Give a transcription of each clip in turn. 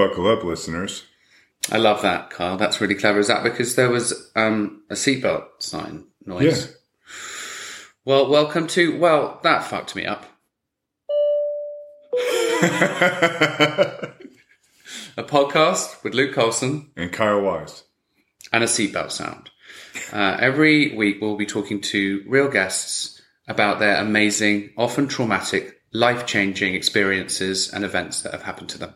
Buckle up, listeners. I love that, Kyle. That's really clever. Is that because there was um, a seatbelt sign noise? Yeah. Well, welcome to. Well, that fucked me up. A podcast with Luke Colson and Kyle Wise. and a seatbelt sound. Uh, every week, we'll be talking to real guests about their amazing, often traumatic, life changing experiences and events that have happened to them.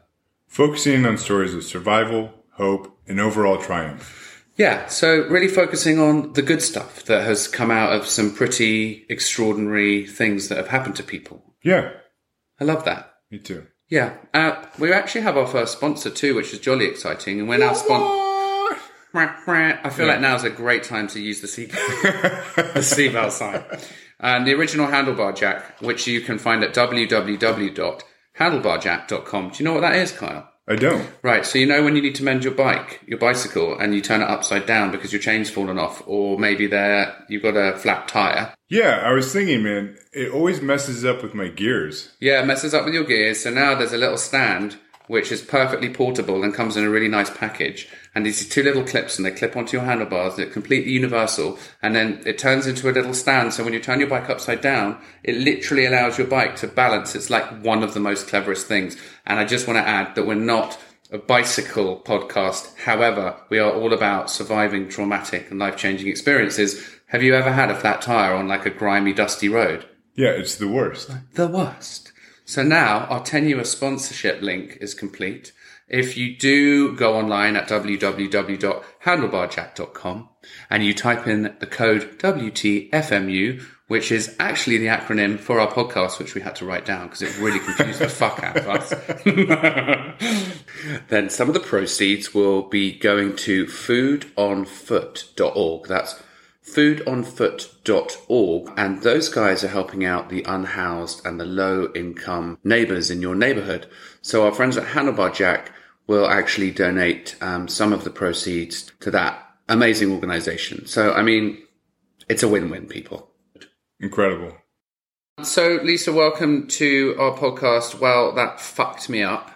Focusing on stories of survival, hope, and overall triumph. Yeah, so really focusing on the good stuff that has come out of some pretty extraordinary things that have happened to people. Yeah, I love that. me too. Yeah, uh, we actually have our first sponsor too, which is jolly exciting. And we're now spon- I feel like now's a great time to use the seat the seatbelt sign. And the original handlebar jack, which you can find at www.handlebarjack.com. Do you know what that is, Kyle? I don't. Right, so you know when you need to mend your bike, your bicycle, and you turn it upside down because your chain's fallen off, or maybe there you've got a flat tire. Yeah, I was thinking, man, it always messes up with my gears. Yeah, it messes up with your gears. So now there's a little stand which is perfectly portable and comes in a really nice package. And these two little clips and they clip onto your handlebars. They're completely universal. And then it turns into a little stand. So when you turn your bike upside down, it literally allows your bike to balance. It's like one of the most cleverest things. And I just want to add that we're not a bicycle podcast. However, we are all about surviving traumatic and life changing experiences. Have you ever had a flat tire on like a grimy, dusty road? Yeah, it's the worst. the worst. So now our tenuous sponsorship link is complete. If you do go online at www.handlebarjack.com and you type in the code WTFMU, which is actually the acronym for our podcast, which we had to write down because it really confused the fuck out of us. then some of the proceeds will be going to foodonfoot.org. That's foodonfoot.org and those guys are helping out the unhoused and the low income neighbors in your neighborhood. So our friends at Handlebar Jack will actually donate um, some of the proceeds to that amazing organization. So, I mean, it's a win-win, people. Incredible. So, Lisa, welcome to our podcast. Well, that fucked me up.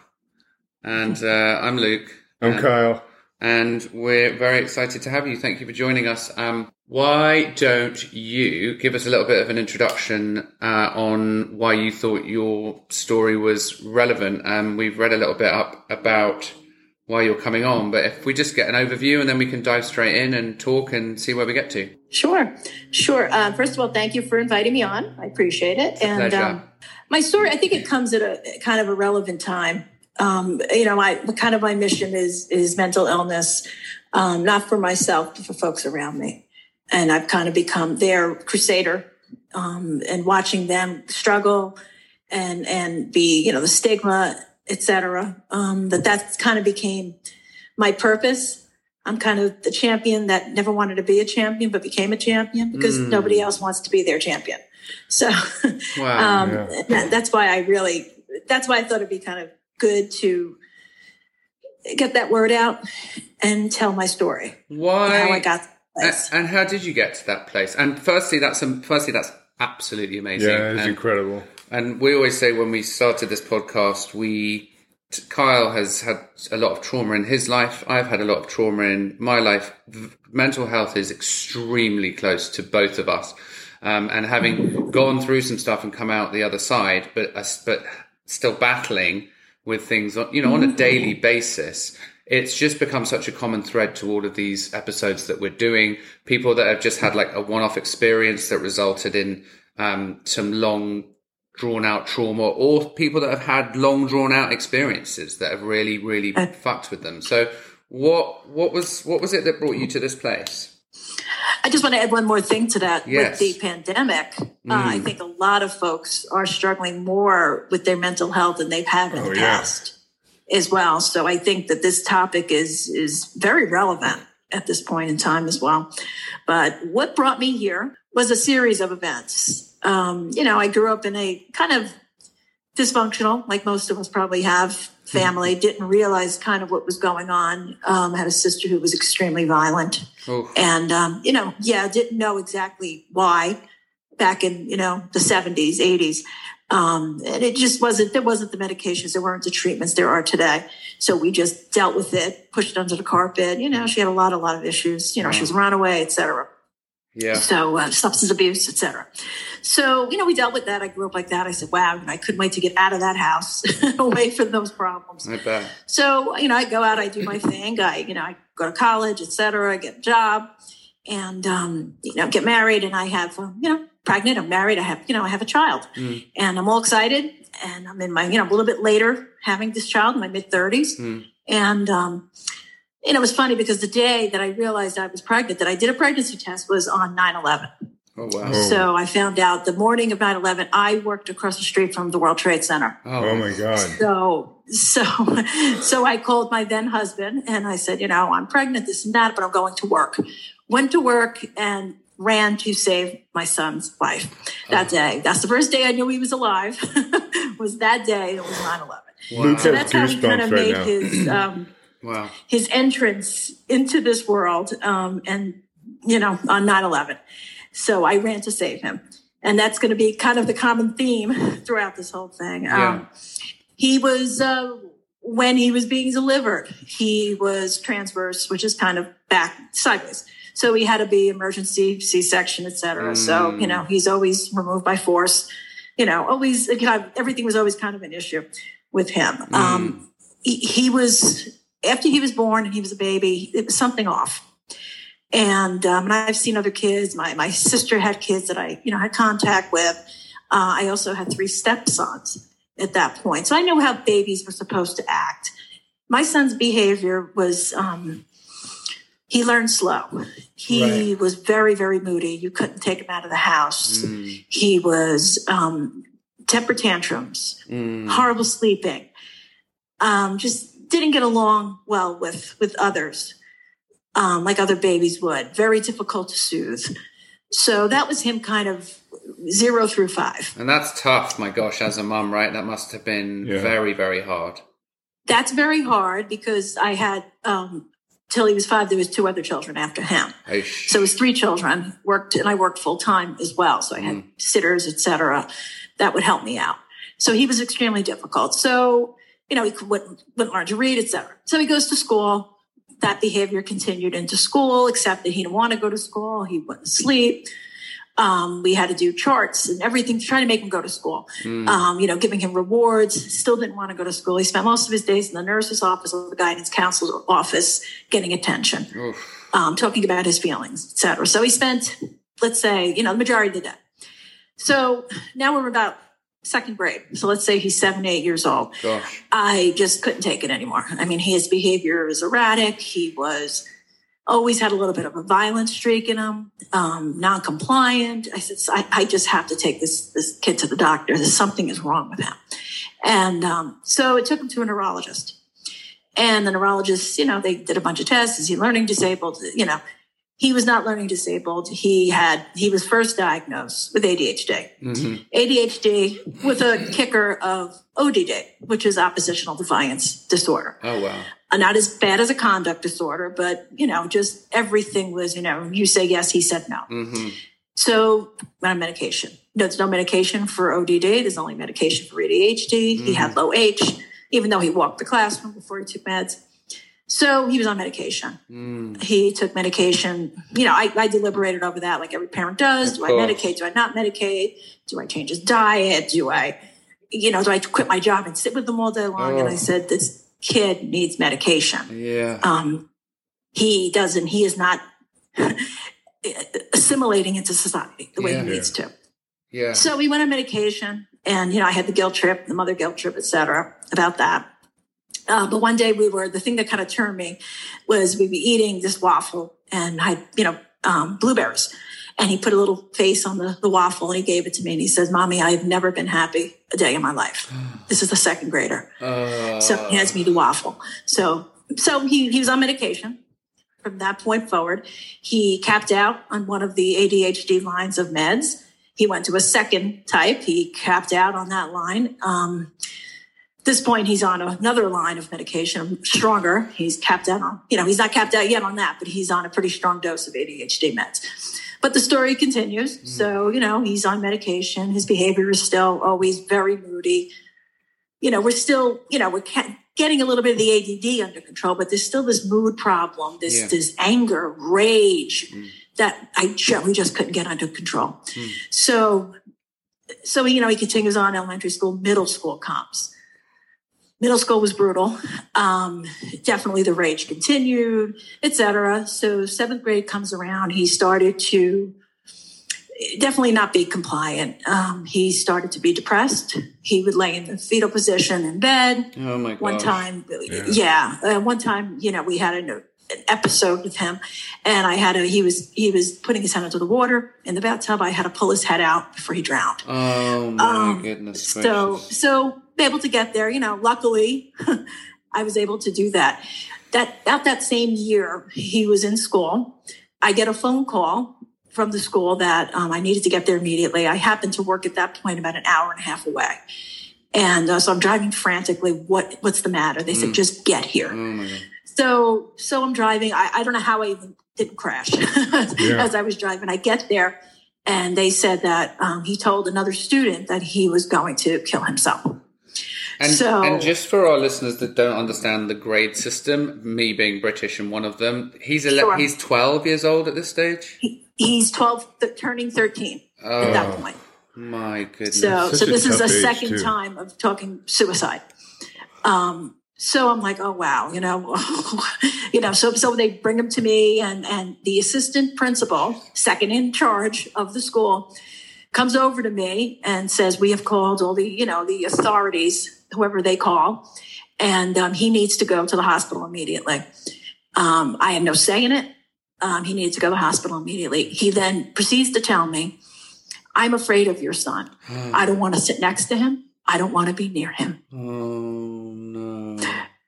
And uh, I'm Luke. I'm And- Kyle. And we're very excited to have you. Thank you for joining us. Um, why don't you give us a little bit of an introduction uh, on why you thought your story was relevant? Um, we've read a little bit up about why you're coming on, but if we just get an overview and then we can dive straight in and talk and see where we get to. Sure, sure. Uh, first of all, thank you for inviting me on. I appreciate it. And um, my story, I think it comes at a kind of a relevant time. Um, you know, my kind of my mission is is mental illness, um, not for myself, but for folks around me. And I've kind of become their crusader, um, and watching them struggle and and be, you know, the stigma, et cetera. Um, that that kind of became my purpose. I'm kind of the champion that never wanted to be a champion, but became a champion because Mm. nobody else wants to be their champion. So Wow. um, Yeah. that- that's why I really, that's why I thought it'd be kind of good to get that word out and tell my story, why? how I got to this. and how did you get to that place? And firstly, that's um, firstly that's absolutely amazing. Yeah, it's And- incredible. And we always say when we started this podcast, we Kyle has had a lot of trauma in his life. I've had a lot of trauma in my life. Mental health is extremely close to both of us. Um, and having gone through some stuff and come out the other side, but us- but still battling with things, on, you know, on a daily basis. It's just become such a common thread to all of these episodes that we're doing. People that have just had like a one-off experience that resulted in um, some long drawn out trauma or people that have had long drawn out experiences that have really really Uh, fucked with them so what what was what was it that brought you to this place I just want to add one more thing to that. Yes. With the pandemic, uh, I think a lot of folks are struggling more with their mental health than they've had in Oh, the yeah. past as well. So I think that this topic is is very relevant at this point in time as well. But what brought me here was a series of events. Um, you know, I grew up in a kind of dysfunctional, like most of us probably have, family. Didn't realize kind of what was going on. Um, had a sister who was extremely violent oh and um, you know yeah didn't know exactly why back in you know the 70s 80s Um, and it just wasn't, there wasn't the medications, there weren't the treatments there are today. So we just dealt with it, pushed it under the carpet. You know, she had a lot, a lot of issues. You know, she was a runaway, etc. Yeah. So uh, substance abuse, et cetera. So, you know, we dealt with that. I grew up like that. I said, wow, I couldn't wait to get out of that house, away from those problems. I bet. So, you know, I go out, I do my thing. I, you know, I go to college, et cetera. I get a job and, um, you know, get married and I have, um, you know, pregnant. I'm married. I have, you know, I have a child Mm. and I'm all excited and I'm in my, you know, a little bit later having this child in my mid thirties. Mm. And, um, you know, it was funny because the day that I realized I was pregnant, that I did a pregnancy test was on 9 11. Oh wow. Oh. So I found out the morning of 9 11, I worked across the street from the World Trade Center. Oh my God. So, so, so I called my then husband and I said, you know, I'm pregnant, this and that, but I'm going to work. Went to work and ran to save my son's life that day. That's the first day I knew he was alive. was that day. It was 9/11. Luke So that's how he kind of made now. his um, Wow. his entrance into this world. Um, and you know, on 9/11. So I ran to save him. And that's going to be kind of the common theme throughout this whole thing. Yeah. Um, he was, uh, when he was being delivered, he was transverse, which is kind of back sideways. So he had to be emergency C-section, et cetera. So, you know, he's always removed by force, you know, always, kind of, everything was always kind of an issue with him. Um, he, he was, after he was born and he was a baby, it was something off. And, um, and I've seen other kids. My, my sister had kids that I, you know, had contact with. Uh, I also had three stepsons at that point. So I know how babies were supposed to act. My son's behavior was, um, he learned slow. He was very, very moody. You couldn't take him out of the house. Mm. He was, um, temper tantrums, Mm. horrible sleeping. Um, just didn't get along well with with others, um, like other babies would. Very difficult to soothe. So that was him, kind of zero through five. And that's tough, my gosh, as a mum, right? That must have been Yeah. very, very hard. That's very hard because I had um, till he was five. There was two other children after him. Aish. So it was three children. Worked and I worked full time as well. So I had sitters, etc. That would help me out. So he was extremely difficult. So you know he wouldn't, wouldn't learn to read, etc. So he goes to school. That behavior continued into school, except that he didn't want to go to school. He wouldn't sleep. Um, we had to do charts and everything to try to make him go to school. Um, you know, giving him rewards. Still didn't want to go to school. He spent most of his days in the nurse's office or the guidance counselor's office, getting attention um, talking about his feelings, et cetera. So he spent, let's say, you know, the majority of the day. So now we're about second grade. So let's say he's seven, eight years old. Gosh. I just couldn't take it anymore. I mean, his behavior was erratic. He was always had a little bit of a violent streak in him, um, non-compliant. I said, I, I just have to take this this kid to the doctor. There's something is wrong with him. And um, so it took him to a neurologist. And the neurologist, you know, they did a bunch of tests. Is he learning disabled? You know, he was not learning disabled. He had, he was first diagnosed with ADHD. hmm ADHD with a kicker of ODD, which is oppositional defiance disorder. Oh, wow. Uh, Not as bad as a conduct disorder, but, you know, just everything was, you know, you say yes, he said no. hmm So on medication. There's no medication for ODD. There's only medication for ADHD. He had low H, even though he walked the classroom before he took meds. So he was on medication. Mm. He took medication. You know, I, I deliberated over that like every parent does. Do I medicate? Do I not medicate? Do I change his diet? Do I, you know, do I quit my job and sit with him all day long? And I Oh. said, this kid needs medication Yeah. um, he doesn't, he is not assimilating into society the way Yeah. he needs to. Yeah. So we went on medication and, you know, I had the guilt trip, the mother guilt trip, et cetera, about that. Uh, but one day we were, the thing that kind of turned me was we'd be eating this waffle and I, you know, um, blueberries. And he put a little face on the, the waffle and he gave it to me and he says, Mommy, I've never been happy a day in my life. This is the second grader. Uh, So he hands me the waffle. So so he, he was on medication. From that point forward, he capped out on one of the ADHD lines of meds. He went to a second type. He capped out on that line. Um, this point, he's on another line of medication, stronger. He's capped out on, you know, he's not capped out yet on that, but he's on a pretty strong dose of ADHD meds. But the story continues. Mm. So, you know, he's on medication. His behavior is still always very moody. You know, we're still, you know, we're getting a little bit of the ADD under control, but there's still this mood problem, this, Yeah. this anger, rage mm. that I we just couldn't get under control. Mm. So, so, you know, he continues on elementary school, middle school comes. Middle school was brutal. Um, definitely the rage continued, etc. So seventh grade comes around. He started to definitely not be compliant. Um, he started to be depressed. He would lay in the fetal position in bed. Oh my god. One time, yeah, uh, one time, you know, we had an, an episode with him, and I had a he was he was putting his head into the water in the bathtub. I had to pull his head out before he drowned. Oh my Um, goodness So, gracious. Able to get there, you know, luckily I was able to do that. That, out that same year, he was in school. I get a phone call from the school that um, I needed to get there immediately. I happened to work at that point about an hour and a half away. And uh, so I'm driving frantically. What, what's the matter? They said, just get here. Oh. So, so I'm driving. I, I don't know how I even didn't crash as I was driving. I get there and they said that um, he told another student that he was going to kill himself. And, So- and just for our listeners that don't understand the grade system, me being British and one of them, he's ele- Sure. he's 12 years old at this stage. He, he's 12, th- turning 13 at that point. My goodness. So, Such so a this is tough a second too. time of talking suicide. Um, so I'm like, oh wow, you know, you know. So so they bring him to me, and and the assistant principal, second in charge of the school, comes over to me and says, we have called all the you know the authorities, whoever they call, and um, he needs to go to the hospital immediately. Um, I had no say in it. Um, he needs to go to the hospital immediately. He then proceeds to tell me, I'm afraid of your son. I don't want to sit next to him. I don't want to be near him. oh no.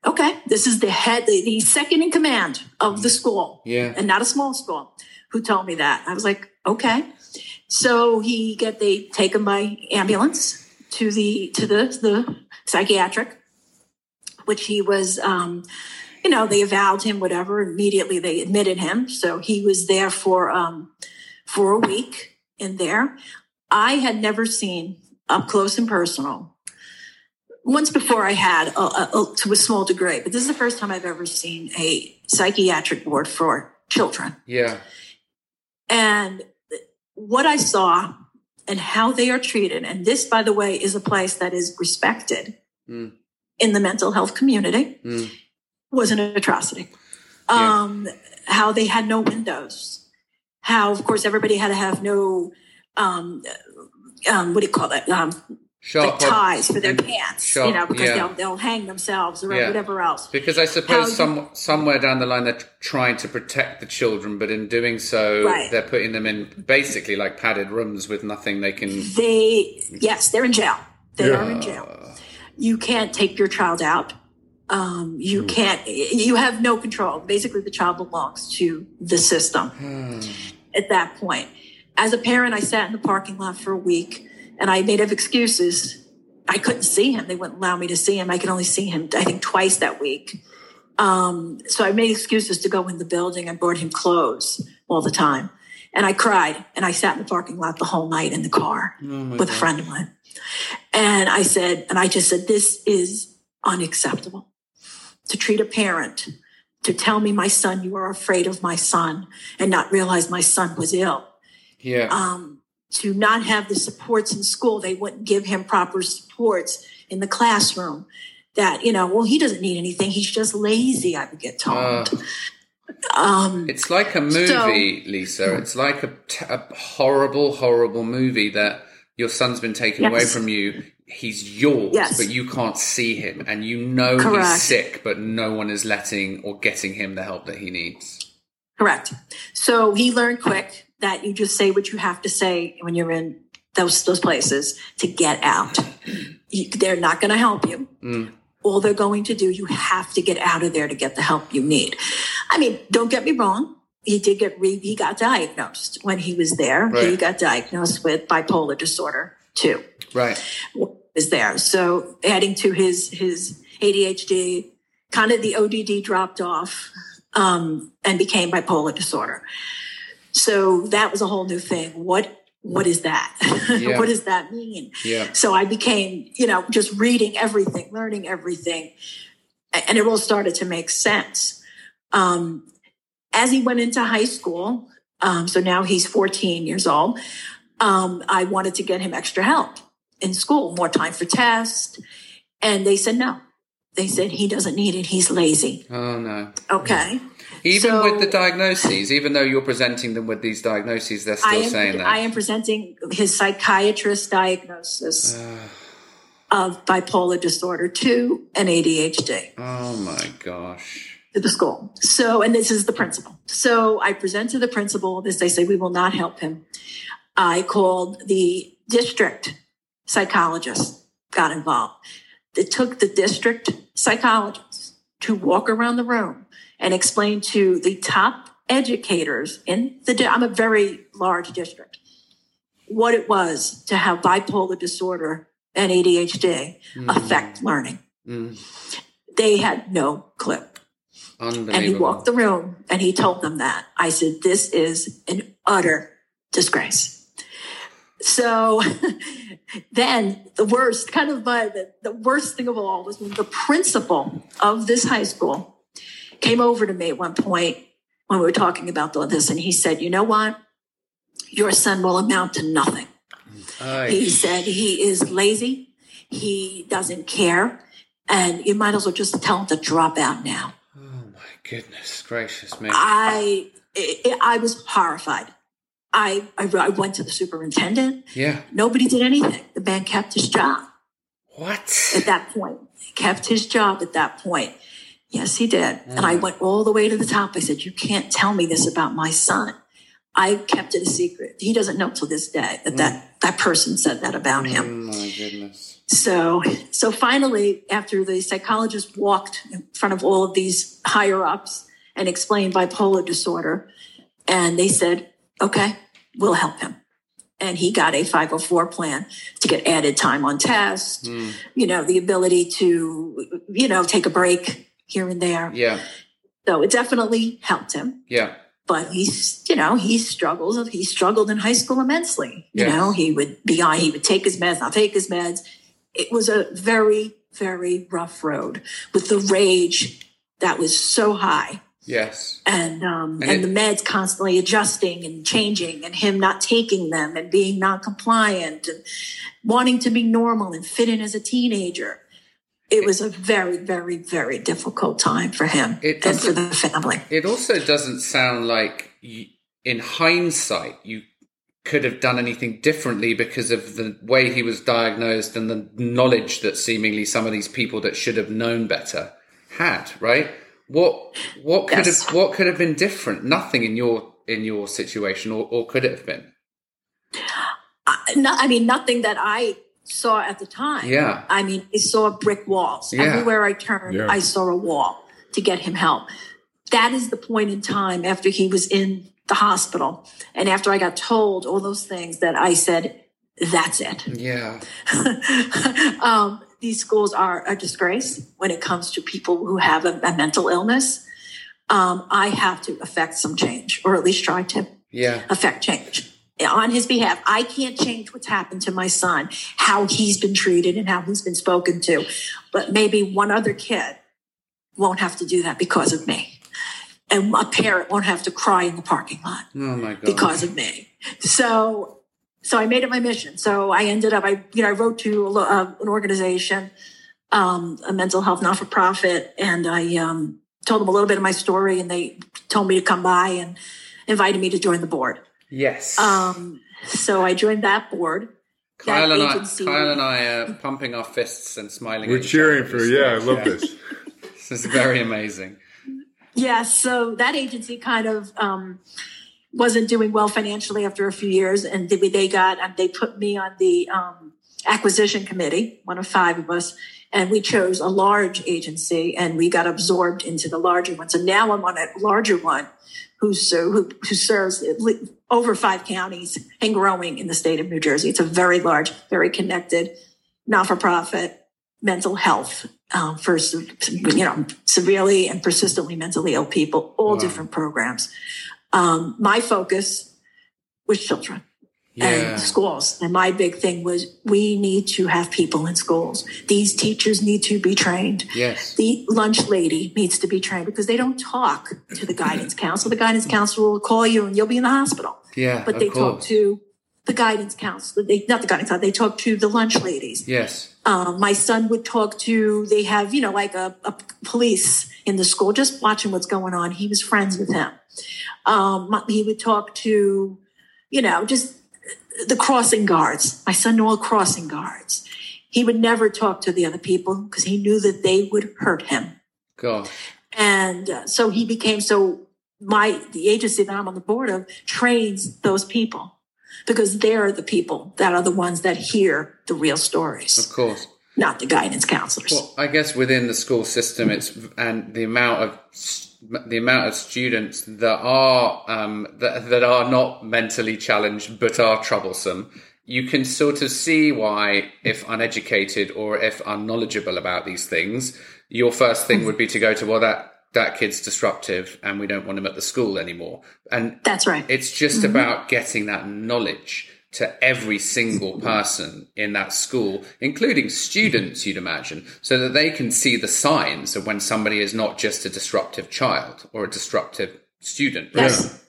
Okay, this is the head, the, the second in command of the school, Yeah. and not a small school, who told me that. I was like, okay. So he get they take him by ambulance to the to the the psychiatric, which he was. Um, you know, they avowed him, whatever. Immediately, they admitted him. So he was there for um, for a week in there. I had never seen up close and personal. Once before, I had a, a, a- to a small degree, but this is the first time I've ever seen a psychiatric ward for children. Yeah. And what I saw and how they are treated, and this, by the way, is a place that is respected Mm. in the mental health community, Mm. was an atrocity. Yeah. Um, how they had no windows, how, of course, everybody had to have no, um, um, what do you call that? Um, Sharp like ties for their pants, sharp, you know, because yeah. they'll they'll hang themselves or Yeah. whatever else. Because I suppose How- some somewhere down the line they're trying to protect the children, but in doing so, Right. they're putting them in basically like padded rooms with nothing they can. They yes, they're in jail. They Yeah. are in jail. You can't take your child out. Um, Hmm. you can't. You have no control. Basically, the child belongs to the system. Hmm. At that point, as a parent, I sat in the parking lot for a week, and I made up excuses. I couldn't see him. They wouldn't allow me to see him. I could only see him, I think, twice that week. Um, so I made excuses to go in the building. I brought him clothes all the time. And I cried and I sat in the parking lot the whole night in the car with a friend of mine. And I said, and I just said, this is unacceptable to treat a parent to tell me my son, you are afraid of my son and not realize my son was ill. Yeah. Um, to not have the supports in school, they wouldn't give him proper supports in the classroom. That, you know, well, he doesn't need anything. He's just lazy, I would get told. um, It's like a movie, Lisa. It's like a, t- a horrible, horrible movie that your son's been taken away from you. He's yours, Yes. but you can't see him, and you know he's sick, but no one is letting or getting him the help that he needs. Correct. So he learned quick that you just say what you have to say when you're in those those places to get out. They're not going to help you. All they're going to do, you have to get out of there to get the help you need. I mean, don't get me wrong. He did get re- he got diagnosed when he was there. He got diagnosed with bipolar disorder too Right. is there. So adding to his his ADHD, kind of the ODD dropped off um, and became bipolar disorder. So that was a whole new thing. What what is that? Yeah. what does that mean? Yeah. So I became, you know, just reading everything, learning everything, and it all started to make sense. Um, as he went into high school, um, so now he's 14 years old. Um, I wanted to get him extra help in school, more time for tests, and they said no. They said he doesn't need it. He's lazy. Oh no. Okay. Even So- with the diagnoses, even though you're presenting them with these diagnoses, they're still am, saying that. I am presenting his psychiatrist diagnosis of bipolar disorder 2 and ADHD oh my gosh. to the school. So, and this is the principal. So I present to the principal this. They say we will not help him. I called the district psychologist, got involved. It took the district psychologist to walk around the room and explain to the top educators in the, I'm a very large district, what it was to have bipolar disorder and ADHD affect learning. Mm. They had no clue. And he walked the room and he told them that. I said, This is an utter disgrace. So then the worst, kind of my, the, the worst thing of all was when the principal of this high school came over to me at one point when we were talking about all this, and he said, You know what? Your son will amount to nothing. He said he is lazy, he doesn't care, and you might as well just tell him to drop out now. oh my goodness gracious me. I I, I was horrified. I, I I went to the superintendent. yeah. Nobody did anything. The man kept his job What? at that point. He kept his job at that point. Yes, he did. And I mm. went all the way to the top. I said, "You can't tell me this about my son." I kept it a secret. He doesn't know till this day that that, mm. that person said that about him. Oh my goodness. So, so finally, after the psychologist walked in front of all of these higher ups and explained bipolar disorder, and they said, okay, we'll help him. And he got a 504 plan to get added time on test, Mm. you know, the ability to, you know, take a break here and there. Yeah. So it definitely helped him. Yeah. But he's, you know, he struggles. He struggled in high school immensely. You Yes. know, he would be on, he would take his meds, not take his meds. It was a very, very rough road with the rage that was so high Yes. and um, And and, it- the meds constantly adjusting and changing and him not taking them and being non-compliant and wanting to be normal and fit in as a teenager. It was a very, very, very difficult time for him It and for the family. It also doesn't sound like, you, in hindsight, you could have done anything differently because of the way he was diagnosed and the knowledge that seemingly some of these people that should have known better had. Right? What what could Yes. have what could have been different? Nothing in your in your situation, or, or could it have been? I, no, I mean, nothing that I saw at the time. Yeah. I mean, I saw brick walls. Yeah. Everywhere I turned, Yeah. I saw a wall to get him help. That is the point in time after he was in the hospital and after I got told all those things that I said, that's it. Yeah. um, these schools are a disgrace when it comes to people who have a, a mental illness. Um, I have to affect some change, or at least try to Yeah. affect change on his behalf. I can't change what's happened to my son, how he's been treated and how he's been spoken to, but maybe one other kid won't have to do that because of me. And a parent won't have to cry in the parking lot Oh my god. because of me. So, so I made it my mission. So I ended up, I, you know, I wrote to a, uh, an organization, um, a mental health not-for-profit, and I, um, told them a little bit of my story and they told me to come by and invited me to join the board. Yes. Um, so I joined that board. Kyle that and I, Kyle and I are pumping our fists and smiling. We're at each cheering other. for yeah, I love this. This is very amazing. Yeah, so that agency kind of um, wasn't doing well financially after a few years, and they, they got and they put me on the um, acquisition committee, one of five of us, and we chose a large agency, and we got absorbed into the larger one. So now I'm on a larger one, who so who, serves over five counties and growing in the state of New Jersey. It's a very large, very connected, not-for-profit mental health um, for you know severely and persistently mentally ill people all different programs. Um, my focus was children Yeah. and schools. And my big thing was we need to have people in schools. These teachers need to be trained. Yes. The lunch lady needs to be trained because they don't talk to the guidance counselor. The guidance counselor will call you and you'll be in the hospital. Yeah. But they talk to the guidance counselor. They not the guidance counselor. They talk to the lunch ladies. Yes. Um, my son would talk to. They have you know like a, a police in the school, just watching what's going on. He was friends with him. Um, he would talk to, you know, just the crossing guards. My son knew all crossing guards. He would never talk to the other people because he knew that they would hurt him. Gosh. And uh, so he became so my the agency that I'm on the board of trains those people because they're the people that are the ones that hear the real stories, Of course. not the guidance counselors. Well, I guess within the school system, it's and the amount of the amount of students that are um, that, that are not mentally challenged but are troublesome. You can sort of see why, if uneducated or if unknowledgeable about these things, your first thing would be to go to well that that kid's disruptive and we don't want him at the school anymore. And That's right. it's just about getting that knowledge to every single person in that school, including students, you'd imagine, so that they can see the signs of when somebody is not just a disruptive child or a disruptive student. Yes.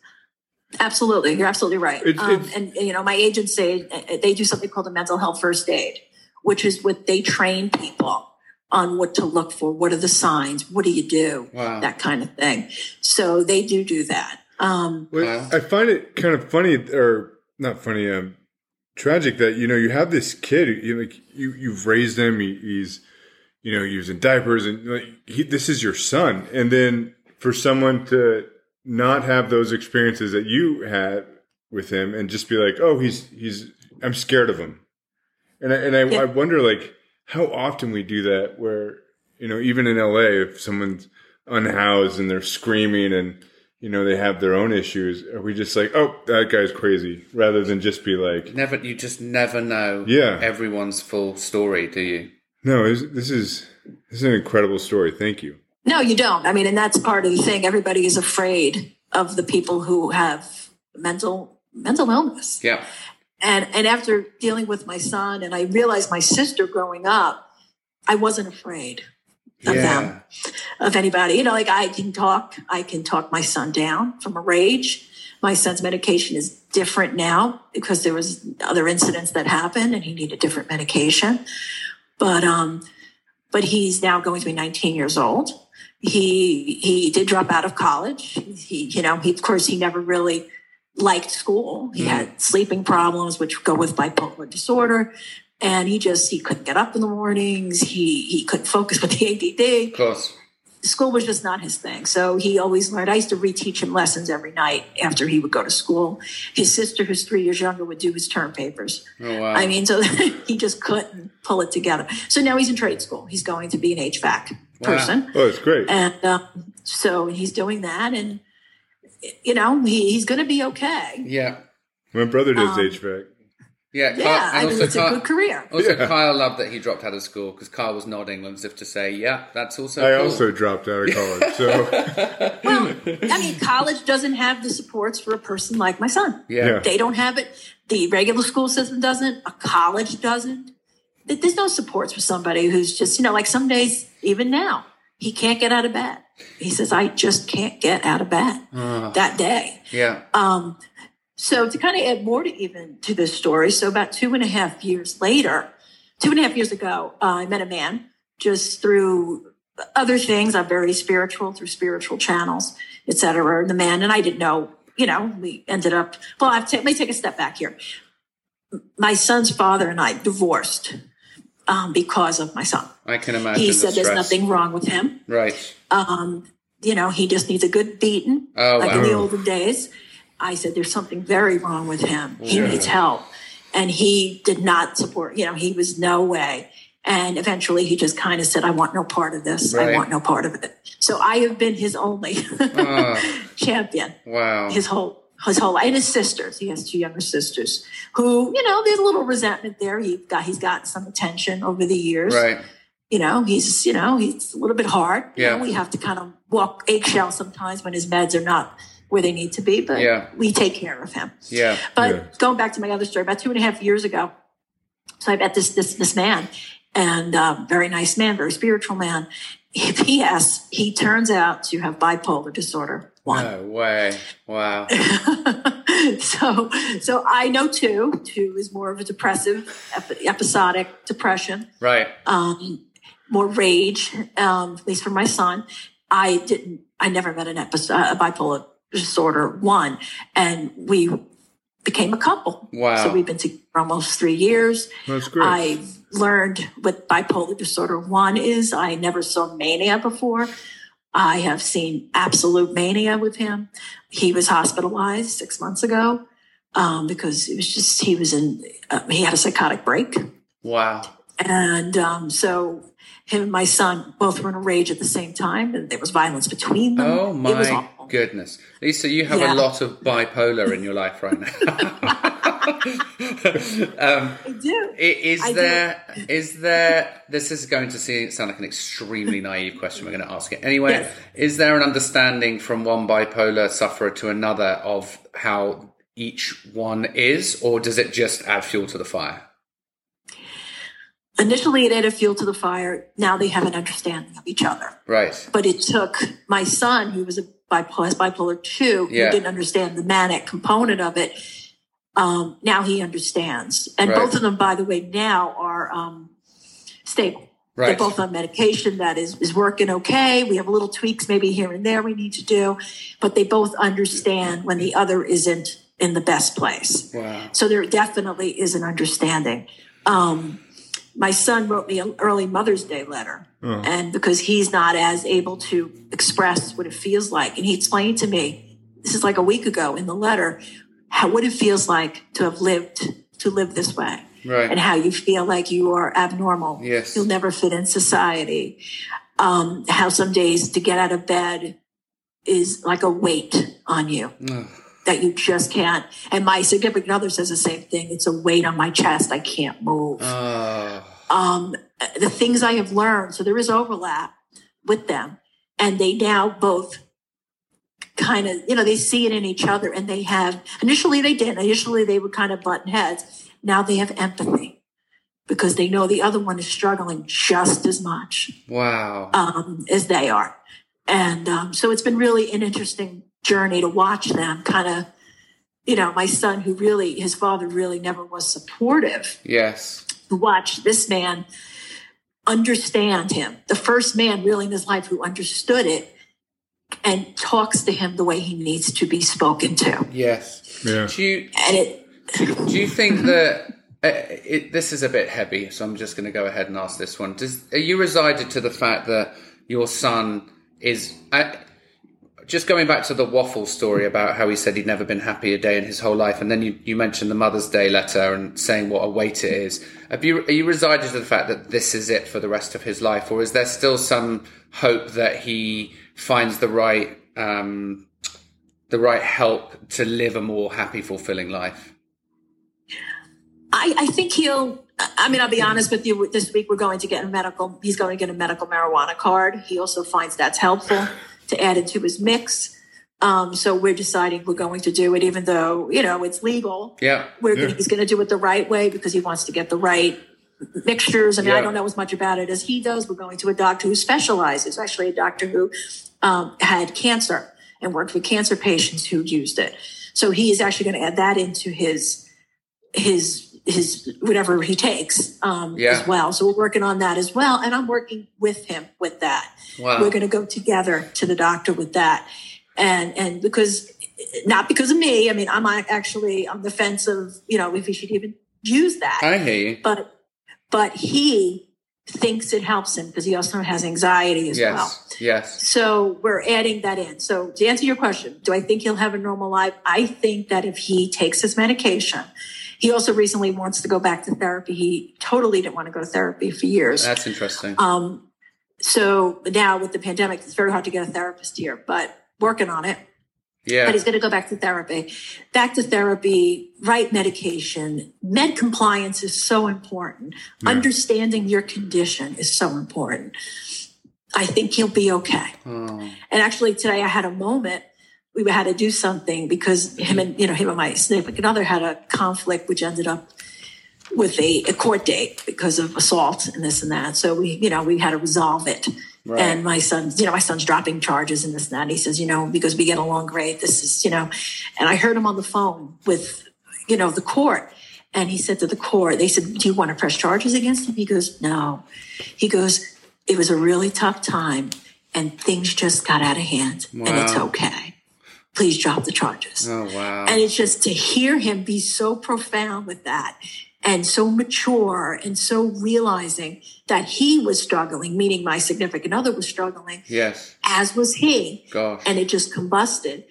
Absolutely. You're absolutely right. It's- um, it's- and, you know, my agency, uh, they do something called a mental health first aid, which is what they train people on what to look for. What are the signs? What do you do? Wow. That kind of thing. So they do do that. Um, Well, Wow. I find it kind of funny, or not funny, um, tragic that you know you have this kid. You like you you've raised him. He, he's you know in diapers, and like he, this is your son. And then for someone to not have those experiences that you had with him, and just be like, oh, he's he's I'm scared of him. And I, and I, Yeah. I wonder like how often we do that. Where you know even in LA, if someone's unhoused and they're screaming and you know they have their own issues are we just like oh that guy's crazy rather than just be like Never, you just never know Yeah. everyone's full story, do you? no this, this is this is an incredible story thank you no, you don't. I mean, and that's part of the thing. Everybody is afraid of the people who have mental mental illness. Yeah. and and after dealing with my son and i realized my sister growing up i wasn't afraid of Yeah. them of anybody you know like i can talk i can talk my son down from a rage my son's medication is different now because there was other incidents that happened and he needed different medication but um but he's now going to be 19 years old he he did drop out of college he you know he of course he never really liked school. He had sleeping problems, which go with bipolar disorder. And he just, he couldn't get up in the mornings. He, he couldn't focus with the ADD. Of course. School was just not his thing. So he always learned. I used to reteach him lessons every night after he would go to school. His sister, who's three years younger, would do his term papers. Oh, wow. I mean, so he just couldn't pull it together. So now he's in trade school. He's going to be an HVAC person. oh it's great And um, so he's doing that. And, you know, he, he's going to be okay. yeah. my brother does Um, hvac Yeah. Yeah, Kyle- I and mean, also it's a good career. Also, Yeah. Kyle loved that he dropped out of school because Kyle was nodding as if to say, "Yeah, that's also." i cool." also dropped out of college so Well, I mean, college doesn't have the supports for a person like my son. Yeah. Yeah. They don't have it. The regular school system doesn't. A college doesn't. There's no supports for somebody who's just, you know, like some days, even now, he can't get out of bed. He says, I just can't get out of bed that day. Yeah. Um, so to kind of add more to even to this story, so about two and a half years later, two and a half years ago, uh, I met a man just through other things. I'm very spiritual through spiritual channels, et cetera. The man and I didn't know, you know, we ended up, well, I've ta- let me take a step back here. My son's father and I divorced um, because of my son. I can imagine. He the said there's nothing wrong with him. Right. Um, you know, he just needs a good beating, Oh, like in the wow. olden days. I said, there's something very wrong with him. He Yeah. needs help. And he did not support, you know, he was no way. And eventually he just kind of said, I want no part of this. Right. I want no part of it. So I have been his only Oh, champion wow. his whole his whole and his sisters. He has two younger sisters who, you know, there's a little resentment there. He got he's gotten some attention over the years right. you know, he's, you know, he's a little bit hard. You Yeah. know, we have to kind of walk eggshell sometimes when his meds are not where they need to be, but Yeah. we take care of him. Yeah. But Yeah. going back to my other story, about two and a half years ago, so I met this this this man, and uh, very nice man, very spiritual man. He P.S. He turns out to have bipolar disorder one. No way. Wow. so so I know two. Two is more of a depressive, ep- episodic depression, Right. um, more rage. Um, at least for my son, I didn't. I never met an episode a bipolar disorder one, and we became a couple. Wow. So we've been together for almost three years. That's great. I learned what bipolar disorder one is. I never saw mania before. I have seen absolute mania with him. He was hospitalized six months ago um, because it was just he was in uh, he had a psychotic break, Wow. and um, so him and my son both were in a rage at the same time, and there was violence between them. Oh It was my awful. Goodness. Lisa, you have Yeah. a lot of bipolar in your life right now. um, I do. is I do. there, is there, this is going to sound like an extremely naive question. We're going to ask it anyway. Yes. Is there an understanding from one bipolar sufferer to another of how each one is, or does it just add fuel to the fire? Initially, it added fuel to the fire. Now they have an understanding of each other. Right. but it took my son, who was a bipolar, bipolar two, Yeah. who didn't understand the manic component of it. Um, now he understands, and Right. both of them, by the way, now are um, stable. They're both on medication that is is working okay. We have little tweaks maybe here and there we need to do, but they both understand when the other isn't in the best place. Wow. So there definitely is an understanding. Um, my son wrote me an early Mother's Day letter, and because he's not as able to express what it feels like, and he explained to me, this is like a week ago in the letter, how what it feels like to have lived to live this way, Right. and how you feel like you are abnormal. Yes. you'll never fit in society. Um, how some days to get out of bed is like a weight on you that you just can't. And my significant other says the same thing. It's a weight on my chest. I can't move. Oh, Um, the things I have learned. So there is overlap with them, and they now both kind of, you know, they see it in each other, and they have. Initially, they didn't. Initially, they were kind of button heads. Now they have empathy because they know the other one is struggling just as much wow. um, as they are. And um, so it's been really an interesting journey to watch them kind of, you know, my son, who really, his father really never was supportive, yes. watch this man understand him. The first man really in his life who understood it and talks to him the way he needs to be spoken to. Yes. Yeah. Do you, And it, Do you think that uh, it, this is a bit heavy? So I'm just going to go ahead and ask this one. Does are you resided to the fact that your son is? Uh, just going back to the waffle story about how he said he'd never been happy a day in his whole life, and then you, you mentioned the Mother's Day letter and saying what a weight it is. Have you are you resided to the fact that this is it for the rest of his life, or is there still some hope that he finds the right um, the right help to live a more happy, fulfilling life? I, I think he'll. I mean, I'll be honest with you. This week we're going to get a medical. He's going to get a medical marijuana card. He also finds that's helpful to add into his mix. Um, so we're deciding we're going to do it, even though you know it's legal. Yeah. We're Yeah. he's going to do it the right way because he wants to get the right mixtures. I mean, Yeah. I don't know as much about it as he does. We're going to a doctor who specializes. Actually, a doctor who um, had cancer and worked with cancer patients who used it. So he is actually going to add that into his his his whatever he takes um, Yeah. as well. So we're working on that as well, and I'm working with him with that. Wow. We're going to go together to the doctor with that, and and because not because of me. I mean, I'm actually on the fence of you know if he should even use that, I you. but but he thinks it helps him because he also has anxiety as Yes. well. Yes. So we're adding that in. So to answer your question, do I think he'll have a normal life? I think that if he takes his medication, he also recently wants to go back to therapy. He totally didn't want to go to therapy for years. That's interesting. Um, so now with the pandemic, it's very hard to get a therapist here, but working on it. yeah. But he's going to go back to therapy. Back to therapy, right medication. Med compliance is so important. Understanding your condition is so important. I think he'll be okay. Oh, And actually, today I had a moment we had to do something because him and you know him and my significant other had a conflict, which ended up with a, a court date because of assault and this and that. So we, you know, we had to resolve it. Right. And my son's, you know, my son's dropping charges and this and that. And he says, you know, because we get along great. This is, you know, and I heard him on the phone with, you know, the court. And he said to the court, they said, do you want to press charges against him? He goes, no. He goes, it was a really tough time and things just got out of hand wow. and it's okay. Please drop the charges. Oh, wow. And it's just to hear him be so profound with that and so mature and so realizing that he was struggling, meaning my significant other was struggling. Yes. As was he. Gosh. And it just combusted.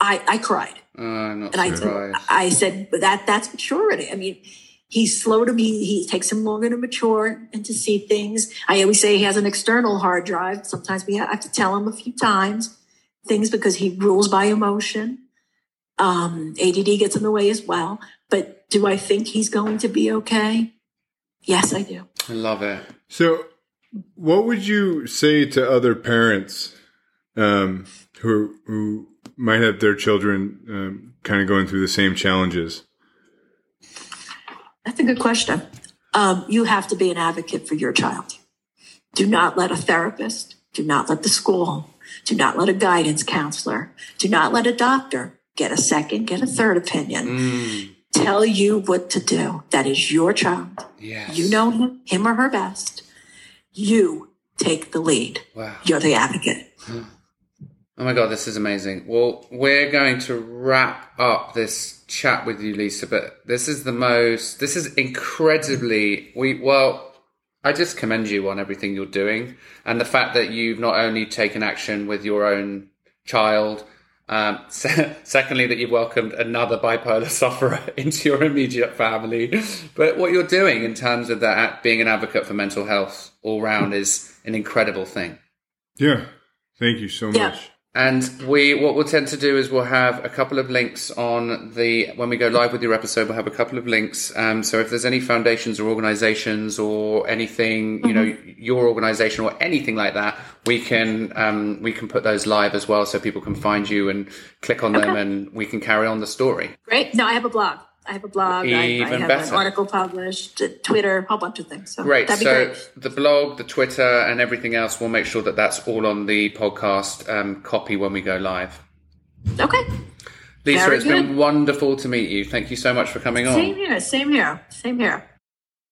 I, I cried. Uh, not and surprised. I, I said, that that's maturity. I mean, he's slow to be, he takes him longer to mature and to see things. I always say he has an external hard drive. Sometimes we have to tell him a few times things because he rules by emotion. Um, ADD gets in the way as well. But do I think he's going to be okay? Yes, I do. I love it. So, what would you say to other parents um, who who might have their children um, kind of going through the same challenges? That's a good question. Um, you have to be an advocate for your child. Do not let a therapist, do not let the school, do not let a guidance counselor, do not let a doctor get a second, get a third opinion. Mm. Tell you what to do. That is your child. Yes. You know him, him or her best. You take the lead. Wow. You're the advocate. Oh my God, this is amazing. Well, we're going to wrap up this chat with you, Lisa, but this is the most, this is incredibly, we, well, I just commend you on everything you're doing and the fact that you've not only taken action with your own child, um, se- secondly, that you've welcomed another bipolar sufferer into your immediate family. But what you're doing in terms of that, being an advocate for mental health all round is an incredible thing. Yeah. Thank you so yeah. much. And we, what we'll tend to do is we'll have a couple of links on the, when we go live with your episode, we'll have a couple of links. Um, so if there's any foundations or organizations or anything, mm-hmm. you know, mm-hmm. your organization or anything like that, we can, um, we can put those live as well so people can find you and click on okay. them and we can carry on the story. Great. No, I have a blog. I have a blog. Even I, I have better. an article published, Twitter, a whole bunch of things. So great. So great. the blog, the Twitter, and everything else, we'll make sure that that's all on the podcast um, copy when we go live. Okay. Lisa, Very it's good. been wonderful to meet you. Thank you so much for coming on. Same here. Same here. Same here.